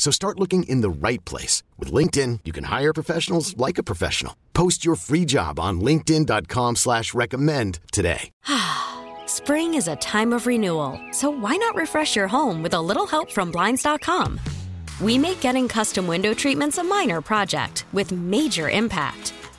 So start looking in the right place. With LinkedIn, you can hire professionals like a professional. Post your free job on linkedin.com slash recommend today. Spring is a time of renewal, so why not refresh your home with a little help from Blinds.com? We make getting custom window treatments a minor project with major impact.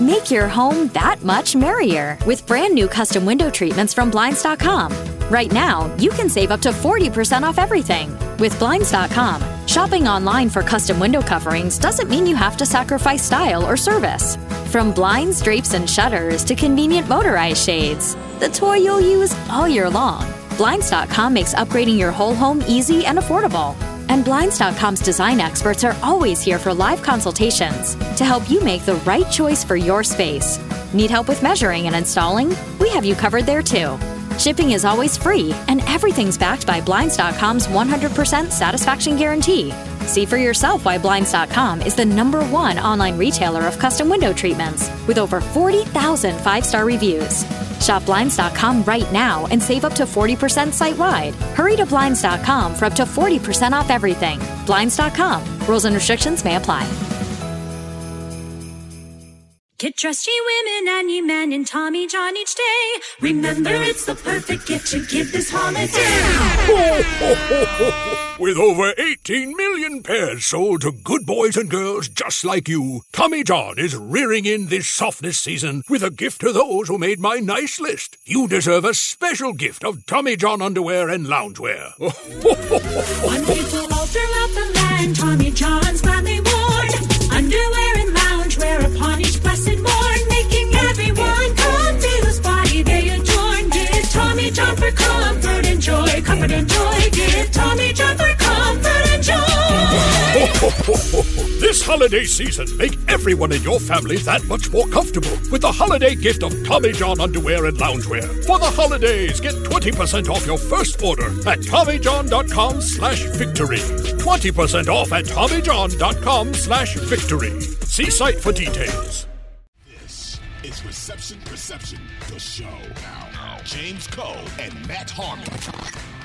Make your home that much merrier with brand new custom window treatments from Blinds.com. Right now, you can save up to 40% off everything. With Blinds.com, shopping online for custom window coverings doesn't mean you have to sacrifice style or service. From blinds, drapes, and shutters to convenient motorized shades, the toy you'll use all year long. Blinds.com makes upgrading your whole home easy and affordable. And Blinds.com's design experts are always here for live consultations to help you make the right choice for your space. Need help with measuring and installing? We have you covered there too. Shipping is always free, and everything's backed by Blinds.com's 100% satisfaction guarantee. See for yourself why Blinds.com is the number one online retailer of custom window treatments with over 40,000 five star reviews. Shop Blinds.com right now and save up to 40% site wide. Hurry to Blinds.com for up to 40% off everything. Blinds.com. Rules and restrictions may apply. Get dressed, ye women and ye men, in Tommy John each day. Remember, it's the perfect gift to give this holiday. With over 18 million pairs sold to good boys and girls just like you, Tommy John is rearing in this softness season with a gift to those who made my nice list. You deserve a special gift of Tommy John underwear and loungewear. comfort and joy. Give Tommy John for comfort and joy. this holiday season, make everyone in your family that much more comfortable with the holiday gift of Tommy John underwear and loungewear. For the holidays, get 20% off your first order at TommyJohn.com slash victory. 20% off at TommyJohn.com slash victory. See site for details. This is Reception Perception, the show. Now, James Koh and Matt Harmon.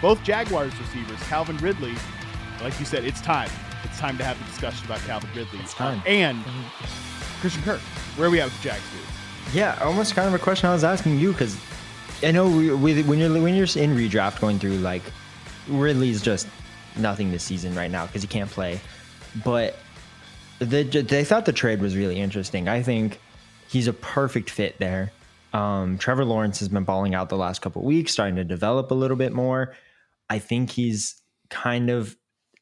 Both Jaguars receivers, Calvin Ridley, like you said, it's time. It's time to have the discussion about Calvin Ridley. It's time. Uh, and Christian Kirk. Where are we at with the Jags? Yeah, almost kind of a question I was asking you because I know we, we, when you're when you're in redraft going through like Ridley's just nothing this season right now because he can't play, but the, they thought the trade was really interesting. I think he's a perfect fit there. Um, Trevor Lawrence has been balling out the last couple weeks, starting to develop a little bit more. I think he's kind of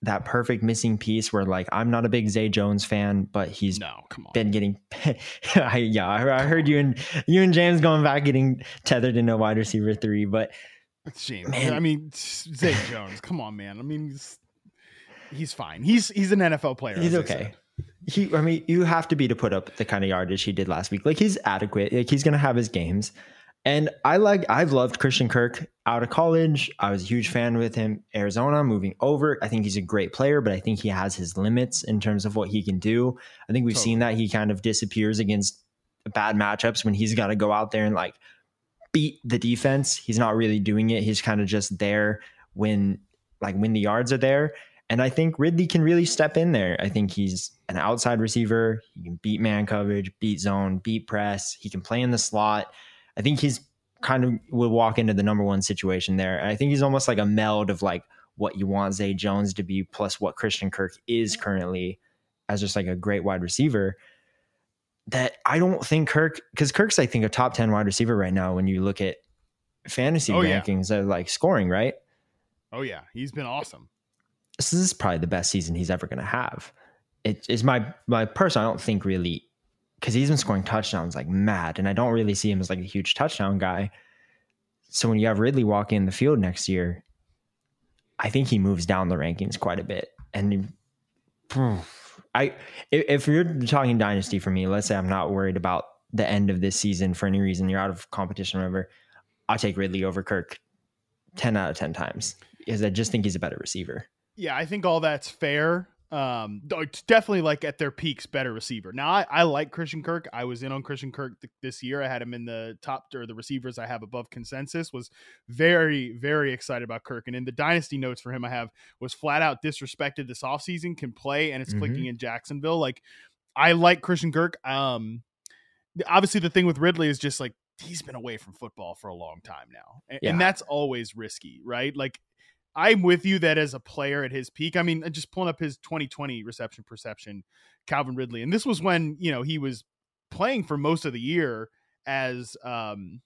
that perfect missing piece where like I'm not a big Zay Jones fan, but he's No, come on. been getting I, yeah, I I heard you and you and James going back getting tethered in a wide receiver three, but James. Man. I mean, Zay Jones. Come on, man. I mean, he's, he's fine. He's he's an NFL player. he's okay. He I mean, you have to be to put up the kind of yardage he did last week. Like he's adequate. Like he's gonna have his games. And I like I've loved Christian Kirk out of college. I was a huge fan with him. Arizona moving over. I think he's a great player, but I think he has his limits in terms of what he can do. I think we've seen that he kind of disappears against bad matchups when he's got to go out there and like beat the defense. He's not really doing it. He's kind of just there when like when the yards are there. And I think Ridley can really step in there. I think he's an outside receiver. He can beat man coverage, beat zone, beat press. He can play in the slot. I think he's kind of will walk into the number one situation there. And I think he's almost like a meld of like what you want Zay Jones to be plus what Christian Kirk is currently as just like a great wide receiver. That I don't think Kirk, because Kirk's I think a top 10 wide receiver right now when you look at fantasy Oh, yeah. rankings of like scoring, right? Oh yeah, he's been awesome. This is probably the best season he's ever going to have. It is my my person. I don't think really because he's been scoring touchdowns like mad, and I don't really see him as like a huge touchdown guy. So when you have Ridley walk in the field next year, I think he moves down the rankings quite a bit. And I, if, you're talking dynasty for me, let's say I'm not worried about the end of this season for any reason, you're out of competition, whatever. I'll take Ridley over Kirk ten out of ten times because I just think he's a better receiver. Yeah, I think all that's fair. Um, it's definitely like at their peaks, better receiver. Now, I, I like Christian Kirk. I was in on Christian Kirk th- this year. I had him in the top or the receivers I have above consensus. Was very, very excited about Kirk. And in the dynasty notes for him, I have was flat out disrespected this offseason, can play, and it's Mhm. clicking in Jacksonville. Like, I like Christian Kirk. Um, obviously, the thing with Ridley is just like he's been away from football for a long time now, and, and that's always risky, right? Like I'm with you that as a player at his peak, I mean, just pulling up his 2020 reception perception, Calvin Ridley, and this was when you know he was playing for most of the year as um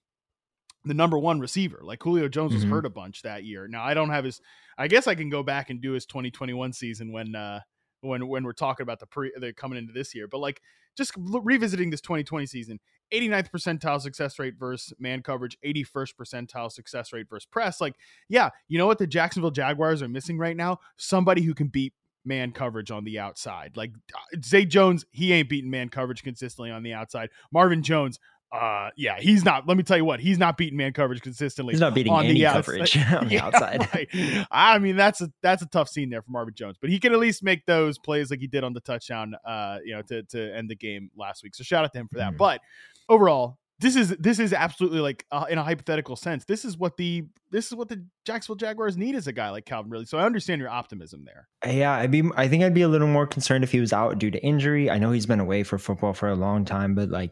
the number one receiver. Like Julio Jones was Mhm. hurt a bunch that year. Now I don't have his. I guess I can go back and do his 2021 season when uh when when we're talking about the pre the coming into this year. But like just revisiting this 2020 season, 89th percentile success rate versus man coverage, 81st percentile success rate versus press. Like, yeah, you know what the Jacksonville Jaguars are missing right now? Somebody who can beat man coverage on the outside. Like uh, Zay Jones, he ain't beating man coverage consistently on the outside. Marvin Jones, uh, yeah, he's not. Let me tell you what, he's not beating man coverage consistently. He's not beating on any the coverage outside. on the Yeah, outside. right. I mean, that's a that's a tough scene there for Marvin Jones, but he can at least make those plays like he did on the touchdown, uh, you know, to to end the game last week. So shout out to him for that. Mhm. But overall, this is this is absolutely like uh, in a hypothetical sense, this is what the this is what the Jacksonville Jaguars need as a guy like Calvin Ridley. So I understand your optimism there. Yeah, I'd be. I think I'd be a little more concerned if he was out due to injury. I know he's been away for football for a long time, but like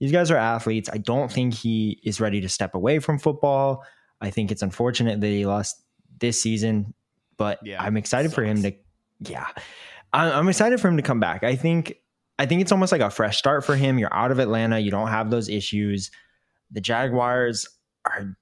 these guys are athletes. I don't think he is ready to step away from football. I think it's unfortunate that he lost this season, but Yeah, I'm excited for him to. Yeah, I'm excited for him to come back. I think. I think it's almost like a fresh start for him. You're out of Atlanta. You don't have those issues. The Jaguars are.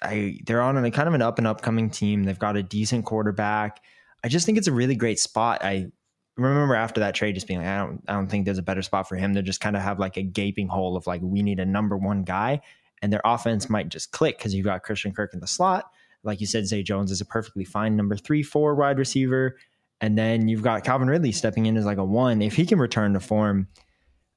I they're on a kind of an up and upcoming team. They've got a decent quarterback. I just think it's a really great spot. I remember after that trade just being like, I don't I don't think there's a better spot for him to just kind of have like a gaping hole of like we need a number one guy. And their offense might just click because you've got Christian Kirk in the slot. Like you said, Zay Jones is a perfectly fine number three, four wide receiver. And then you've got Calvin Ridley stepping in as like a one. If he can return to form,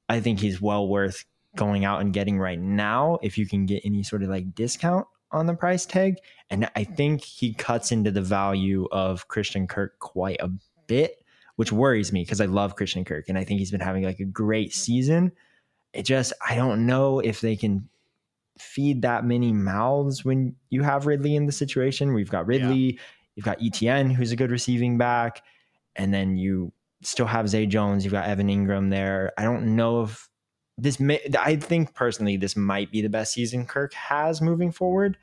I think he's well worth going out and getting right now if you can get any sort of like discount on the price tag. And I think he cuts into the value of Christian Kirk quite a bit, which worries me because I love Christian Kirk and I think he's been having like a great season. It just, I don't know if they can feed that many mouths when you have Ridley in the situation. We've got Ridley, you've got ETN, who's a good receiving back, and then you still have Zay Jones, you've got Evan Engram there. I don't know if this may, I think personally, this might be the best season Kirk has moving forward.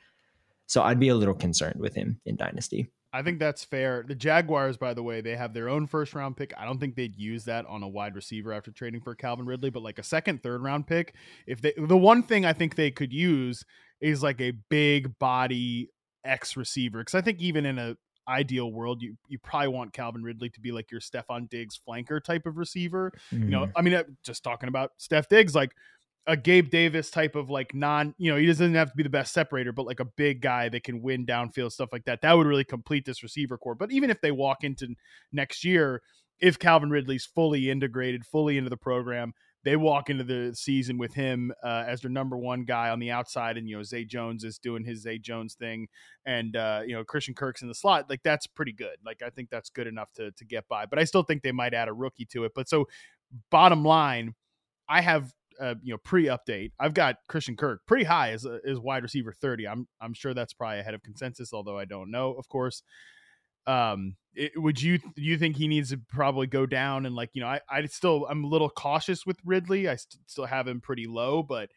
So I'd be a little concerned with him in Dynasty. I think that's fair. The Jaguars, by the way, they have their own first round pick. I don't think they'd use that on a wide receiver after trading for Calvin Ridley, but like a second, third round pick. If they, the one thing I think they could use is like a big body X receiver, because I think even in a ideal world, you you probably want Calvin Ridley to be like your Stefon Diggs flanker type of receiver. You know, I mean, uh, just talking about Steph Diggs, like a Gabe Davis type of like non, you know, he doesn't have to be the best separator, but like a big guy that can win downfield stuff like that. That would really complete this receiver corps. But even if they walk into next year, if Calvin Ridley's fully integrated, fully into the program, they walk into the season with him uh, as their number one guy on the outside, and you know Zay Jones is doing his Zay Jones thing, and uh, you know Christian Kirk's in the slot. Like that's pretty good. Like I think that's good enough to to get by. But I still think they might add a rookie to it. But so bottom line, I have uh, you know pre-update. I've got Christian Kirk pretty high as as wide receiver thirty. I'm I'm sure that's probably ahead of consensus, although I don't know, of course. Um, it, would you do you think he needs to probably go down and like you know I I still I'm a little cautious with Ridley. I st- still have him pretty low, but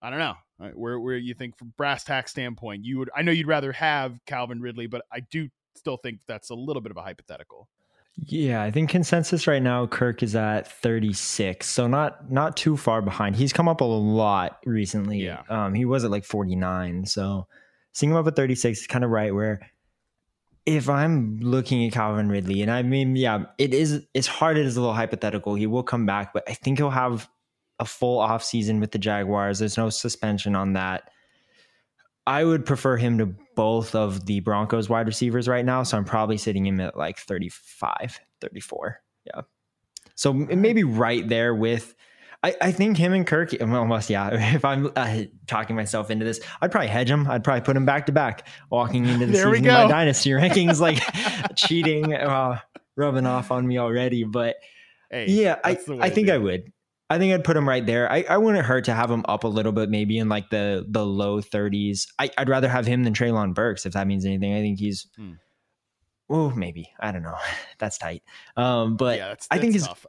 I don't know right, where where you think from brass tack standpoint you would. I know you'd rather have Calvin Ridley, but I do still think that's a little bit of a hypothetical. Yeah, I think consensus right now Kirk is at 36. So not not too far behind. He's come up a lot recently. Yeah. Um he was at like 49. So seeing him up at 36 is kind of right where if I'm looking at Calvin Ridley, and I mean, yeah, it is it's hard, it is a little hypothetical. He will come back, but I think he'll have a full off season with the Jaguars. There's no suspension on that. I would prefer him to both of the Broncos wide receivers right now. So I'm probably sitting him at like 35, 34. Yeah. So maybe right there with, I, I think him and Kirk, almost, yeah. If I'm uh, talking myself into this, I'd probably hedge him. I'd probably put him back to back walking into the season my dynasty rankings, like cheating, uh, rubbing off on me already. But Hey, yeah, I, that's I think I would. I think I'd put him right there. I, I wouldn't hurt to have him up a little bit, maybe in like the the low 30s. I, I'd rather have him than Treylon Burks, if that means anything. I think he's, Hmm. oh, maybe. I don't know. That's tight. Um, but yeah, that's, I think that's he's tough.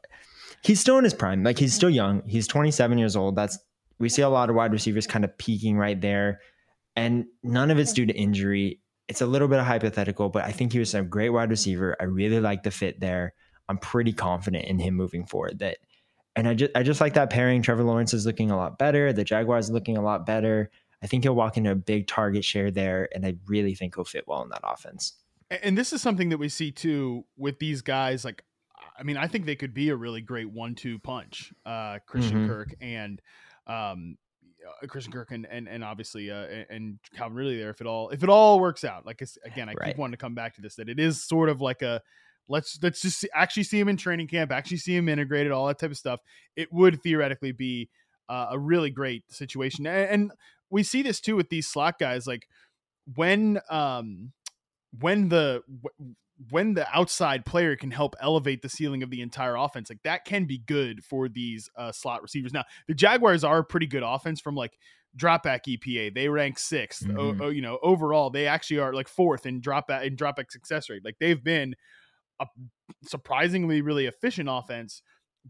He's still in his prime. Like he's still young. He's 27 years old. That's we see a lot of wide receivers kind of peaking right there, and none of it's due to injury. It's a little bit of hypothetical, but I think he was a great wide receiver. I really like the fit there. I'm pretty confident in him moving forward. That, and I just I just like that pairing. Trevor Lawrence is looking a lot better. The Jaguars looking a lot better. I think he'll walk into a big target share there, and I really think he'll fit well in that offense. And this is something that we see too with these guys like i mean i think they could be a really great one-two punch uh christian Mhm. kirk and um uh, christian kirk and and, and obviously uh and- calvin ridley there if it all if it all works out like again i Right. keep wanting to come back to this that it is sort of like a let's let's just see, actually see him in training camp actually see him integrated all that type of stuff it would theoretically be uh, a really great situation and, and we see this too with these slot guys like when um when the when the outside player can help elevate the ceiling of the entire offense like that can be good for these uh, slot receivers. Now the jaguars are a pretty good offense from like dropback epa they rank 6th Mhm. O- o- you know overall they actually are like fourth in dropback in dropback success rate. Like they've been a surprisingly really efficient offense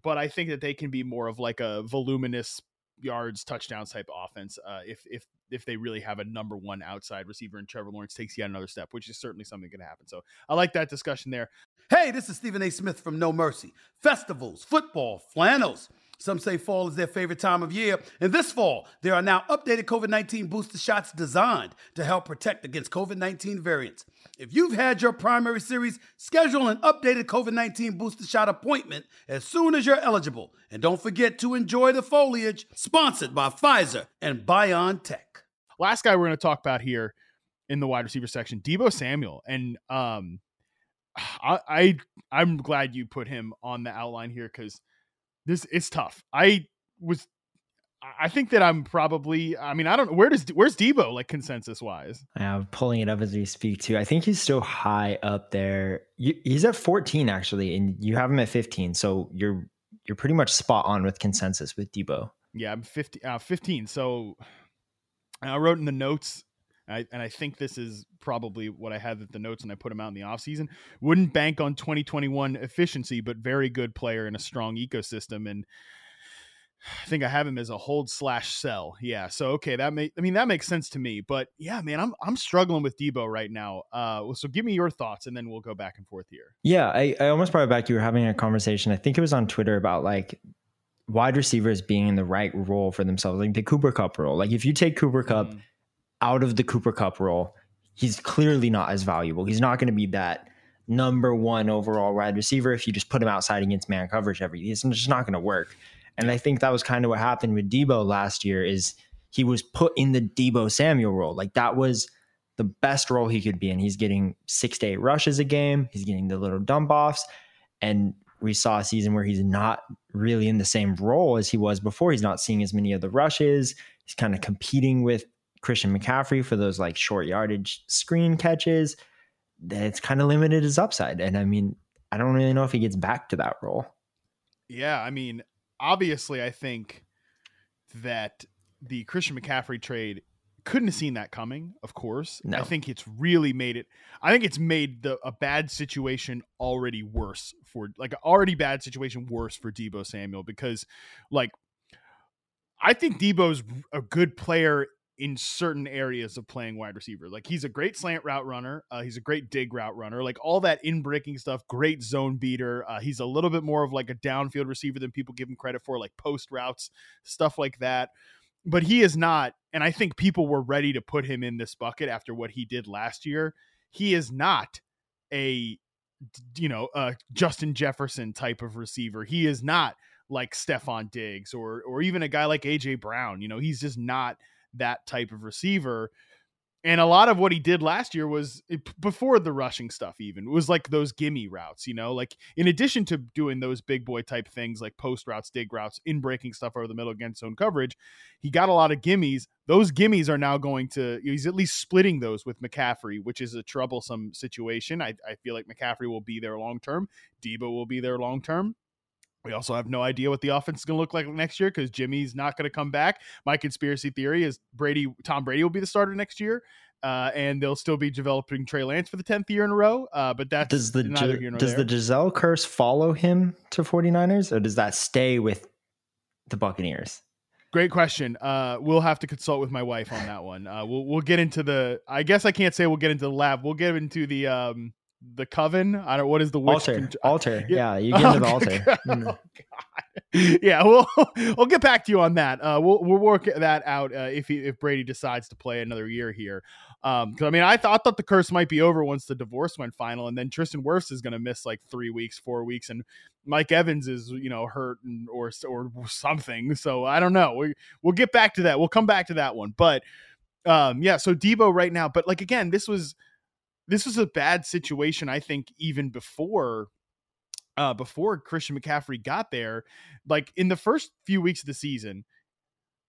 but i think that they can be more of like a voluminous yards touchdowns type offense uh, if if if they really have a number one outside receiver and Trevor Lawrence takes yet another step, which is certainly something that can happen. So I like that discussion there. Hey, this is Stephen A. Smith from Know Mercy. Festivals, football, flannels. Some say fall is their favorite time of year. And this fall, there are now updated COVID 19 booster shots designed to help protect against COVID 19 variants. If you've had your primary series, schedule an updated COVID 19 booster shot appointment as soon as you're eligible. And don't forget to enjoy the foliage, sponsored by Pfizer and BioNTech. Last guy we're going to talk about here in the wide receiver section, Deebo Samuel, and um, I, I I'm glad you put him on the outline here because this it's tough. I was. I think that I'm probably. I mean, I don't know where does where's Deebo like consensus wise. I'm pulling it up as we speak too. I think he's still high up there. You, he's at 14 actually, and you have him at 15. So you're you're pretty much spot on with consensus with Deebo. Yeah, I'm 50, uh, 15. So I wrote in the notes, I, and I think this is probably what I had at the notes, and I put him out in the offseason. Wouldn't bank on 2021 efficiency, but very good player in a strong ecosystem. And I think I have him as a hold slash sell. Yeah. So okay, that may I mean that makes sense to me. But yeah, man, I'm I'm struggling with Deebo right now. Uh, so give me your thoughts, and then we'll go back and forth here. Yeah, I, I almost brought it back. You were having a conversation. I think it was on Twitter about like wide receivers being in the right role for themselves, like the Cooper Kupp role. Like if you take Cooper Kupp Mm. Out of the Cooper Kupp role, he's clearly not as valuable. He's not going to be that number one overall wide receiver if you just put him outside against man coverage every. Year. It's just not going to work. And I think that was kind of what happened with Deebo last year. Is he was put in the Deebo Samuel role? Like that was the best role he could be in. He's getting six to eight rushes a game. He's getting the little dump offs, and we saw a season where he's not really in the same role as he was before. He's not seeing as many of the rushes. He's kind of competing with Christian McCaffrey for those like short yardage screen catches. It's kind of limited his upside. And I mean, I don't really know if he gets back to that role. Yeah, I mean, obviously, I think that the Christian McCaffrey trade couldn't have seen that coming, of course. No. I think it's really made it I think it's made the a bad situation already worse for like already bad situation worse for Deebo Samuel because like I think Deebo's a good player in certain areas of playing wide receiver. Like he's a great slant route runner. Uh, he's a great dig route runner. Like all that in breaking stuff, great zone beater. Uh, he's a little bit more of like a downfield receiver than people give him credit for, like post routes, stuff like that. But he is not, and I think people were ready to put him in this bucket after what he did last year. He is not a, you know, a Justin Jefferson type of receiver. He is not like Stefon Diggs or or even a guy like AJ Brown. You know, he's just not that type of receiver. And a lot of what he did last year was eh, before the rushing stuff, even was like those gimme routes, you know, like in addition to doing those big boy type things like post routes, dig routes, in breaking stuff over the middle against zone coverage, he got a lot of gimmies. Those gimmies are now going to, he's at least splitting those with McCaffrey, which is a troublesome situation. I, I feel like McCaffrey will be there long term, Deebo will be there long term. We also have no idea what the offense is going to look like next year because Jimmy's not going to come back. My conspiracy theory is Brady, Tom Brady will be the starter next year, uh, and they'll still be developing Trey Lance for the tenth year in a row. Uh, but that's Does the neither here nor does there. the Gisele curse follow him to 49ers or does that stay with the Buccaneers? Great question. Uh, we'll have to consult with my wife on that one. Uh, we'll we'll get into the. I guess I can't say we'll get into the lab. We'll get into the um the coven. I don't. What is the witch Altar. con- altar. Yeah. You get into the altar. God. Mm. Oh, God. Yeah, we'll we'll get back to you on that. Uh, we'll we'll work that out uh, if he, if Brady decides to play another year here. Um, because I mean, I thought thought the curse might be over once the divorce went final, and then Tristan Wirfs is going to miss like three weeks, four weeks, and Mike Evans is you know hurt and, or or something. So I don't know. We we'll get back to that. We'll come back to that one, but um, yeah. So Deebo right now, but like again, this was this was a bad situation. I think even before uh, before Christian McCaffrey got there, like in the first few weeks of the season,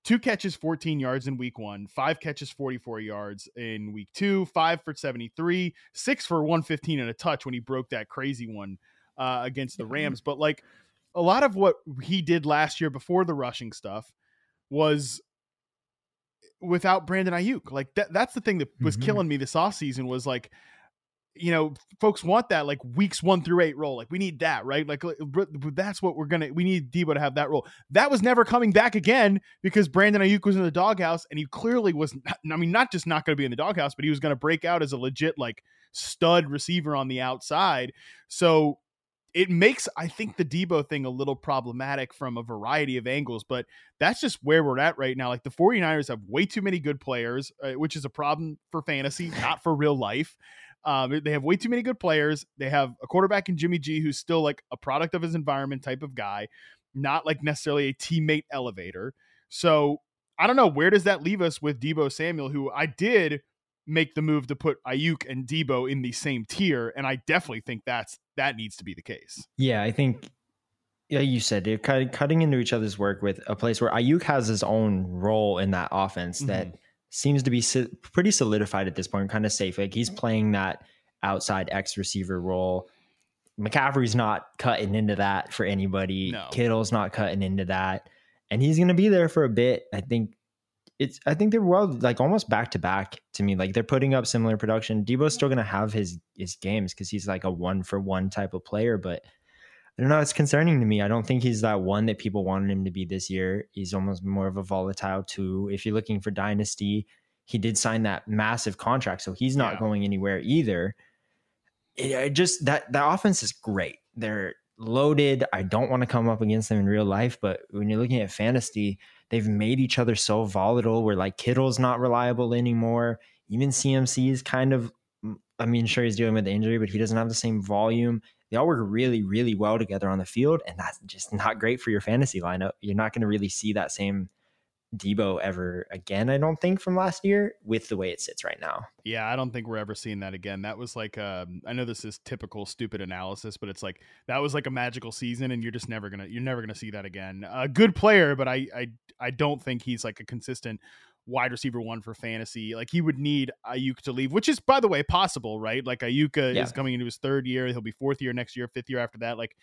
two catches, 14 yards in week one, five catches, 44 yards in week two, five for 73, six for 115 and a touch when he broke that crazy one uh, against the Rams. But like a lot of what he did last year before the rushing stuff was without Brandon Aiyuk. Like that, that's the thing that was Mhm. killing me this offseason was like, you know, folks want that like weeks one through eight role. Like we need that, right? Like that's what we're gonna. We need Deebo to have that role. That was never coming back again because Brandon Aiyuk was in the doghouse, and he clearly was. Not, I mean, not just not going to be in the doghouse, but he was going to break out as a legit like stud receiver on the outside. So it makes I think the Deebo thing a little problematic from a variety of angles, but that's just where we're at right now. Like the 49ers have way too many good players, uh, which is a problem for fantasy, not for real life. Um, they have way too many good players. They have a quarterback in Jimmy G who's still like a product of his environment type of guy, not like necessarily a teammate elevator. So I don't know where does that leave us with Deebo Samuel, who I did make the move to put Aiyuk and Deebo in the same tier, and I definitely think that's that needs to be the case. Yeah, I think, yeah, you said they're cutting into each other's work with a place where Aiyuk has his own role in that offense that seems to be si- pretty solidified at this point, kind of safe. Like he's playing that outside X receiver role. McCaffrey's not cutting into that for anybody. No. Kittle's not cutting into that, and he's going to be there for a bit. I think it's. I think they're well, like almost back to back to me. Like they're putting up similar production. Deebo's still going to have his his games because he's like a one for one type of player, but. I don't know. It's concerning to me. I don't think he's that one that people wanted him to be this year. He's almost more of a volatile two. If you're looking for dynasty, he did sign that massive contract, so he's not Yeah. going anywhere either. It, it just that that offense is great. They're loaded. I don't want to come up against them in real life, but when you're looking at fantasy, they've made each other so volatile. Where like Kittle's not reliable anymore. Even CMC is kind of. I mean, sure he's dealing with the injury, but he doesn't have the same volume they all work really, really well together on the field, and that's just not great for your fantasy lineup. You're not going to really see that same Deebo ever again, I don't think, from last year with the way it sits right now. Yeah, I don't think we're ever seeing that again. That was like um, I know this is typical stupid analysis, but it's like that was like a magical season, and you're just never gonna you're never gonna see that again. A good player, but I I I don't think he's like a consistent wide receiver one for fantasy. Like he would need Aiyuk to leave, which is by the way possible, right? Like Aiyuk uh, Yeah. is coming into his third year, he'll be fourth year next year, fifth year after that. Like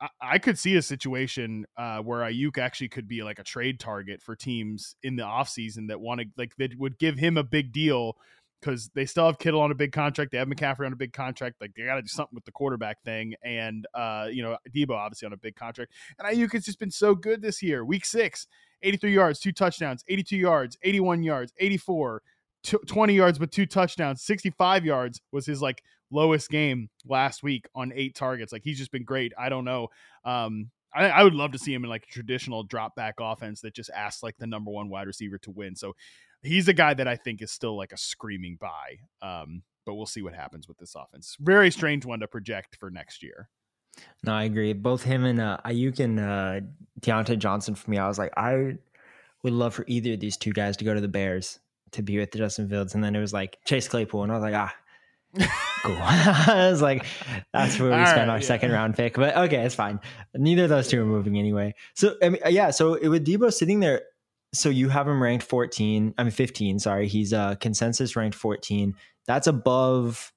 I, I could see a situation uh, where Aiyuk actually could be like a trade target for teams in the offseason that want to like that would give him a big deal because they still have Kittle on a big contract. They have McCaffrey on a big contract. Like they got to do something with the quarterback thing, and uh, you know Deebo obviously on a big contract. And Aiyuk has just been so good this year. Week six, 83 yards, two touchdowns, 82 yards, 81 yards, 84, 20 yards with two touchdowns, 65 yards was his like lowest game last week on eight targets. Like he's just been great. I don't know. Um, I, I, would love to see him in like a traditional drop back offense that just asks like the number one wide receiver to win. So he's a guy that I think is still like a screaming buy. Um, but we'll see what happens with this offense. Very strange one to project for next year. No, I agree. Both him and uh, Aiyuk and uh, Diontae Johnson for me, I was like, I would love for either of these two guys to go to the Bears to be with the Justin Fields. And then it was like Chase Claypool. And I was like, ah, cool. I was like, that's where we All spent right, our yeah. second round pick. But okay, it's fine. Neither of those two are moving anyway. So I mean, yeah. So with Deebo sitting there, so you have him ranked 14. I mean 15. Sorry, he's uh consensus ranked 14. That's above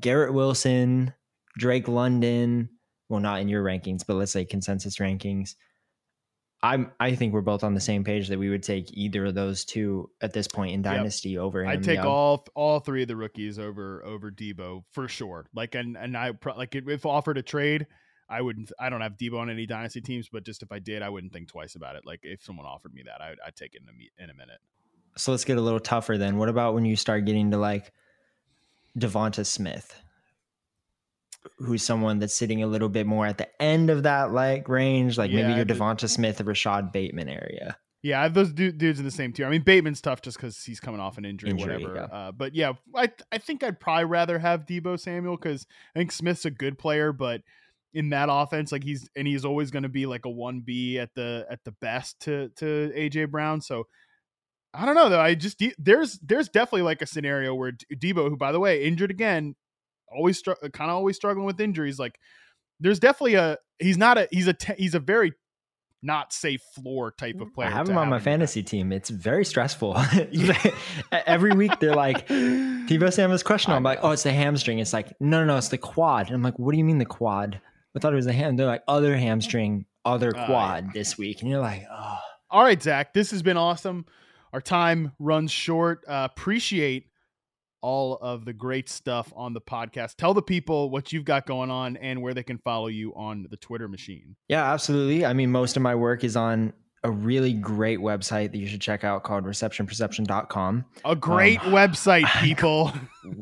Garrett Wilson, Drake London. Well, not in your rankings, but let's say consensus rankings. I'm I think we're both on the same page that we would take either of those two at this point in dynasty yep. over. I take young. all all three of the rookies over over Deebo for sure. Like and and I like if offered a trade, I wouldn't. I don't have Deebo on any dynasty teams, but just if I did, I wouldn't think twice about it. Like if someone offered me that, I, I'd take it in a in a minute. So let's get a little tougher then. What about when you start getting to like DeVonta Smith? Who's someone that's sitting a little bit more at the end of that like range, like yeah, maybe your DeVonta Smith or Rashod Bateman area. Yeah, I have those dudes in the same tier. I mean, Bateman's tough just because he's coming off an injury, injury whatever. Yeah. Uh, but yeah, I I think I'd probably rather have Deebo Samuel because I think Smith's a good player, but in that offense, like he's and he's always going to be like a one B at the at the best to to AJ Brown. So I don't know though. I just there's there's definitely like a scenario where Deebo, who by the way injured again, always str- kind of always struggling with injuries. Like there's definitely a he's not a he's a te- he's a very not safe floor type of player. I have him on my fantasy team. It's very stressful. Every week they're like, Deebo Samuel's questionable. I'm like, oh, it's the hamstring. It's like, no, no, no, it's the quad. And I'm like, what do you mean the quad? I thought it was the ham. They're like, other hamstring, other quad uh, this week. And you're like, oh. All right, Zach, this has been awesome. Our time runs short. Uh, appreciate all of the great stuff on the podcast. Tell the people what you've got going on and where they can follow you on the Twitter machine. Yeah, absolutely. I mean, most of my work is on a really great website that you should check out called receptionperception.com. A great um, website, people.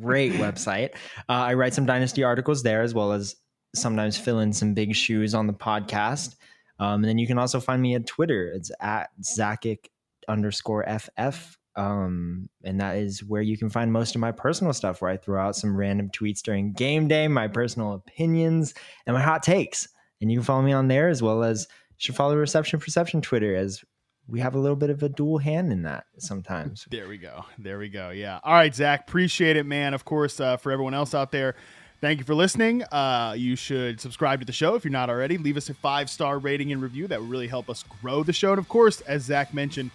great website. Uh, I write some Dynasty articles there as well as sometimes fill in some big shoes on the podcast. Um, and then you can also find me at Twitter. It's at Zakic underscore FF. Um, and that is where you can find most of my personal stuff, where I throw out some random tweets during game day, my personal opinions, and my hot takes. And you can follow me on there as well as should follow Reception Perception Twitter as we have a little bit of a dual hand in that sometimes. There we go. There we go. Yeah. All right, Zach. Appreciate it, man. Of course, uh, for everyone else out there, thank you for listening. Uh, you should subscribe to the show if you're not already. Leave us a five star rating and review. That would really help us grow the show. And of course, as Zach mentioned,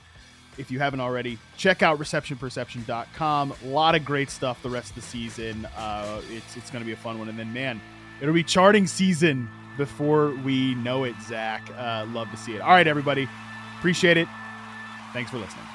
if you haven't already, check out receptionperception.com. A lot of great stuff the rest of the season. Uh, it's it's going to be a fun one. And then, man, it'll be charting season before we know it, Zach. Uh, love to see it. All right, everybody. Appreciate it. Thanks for listening.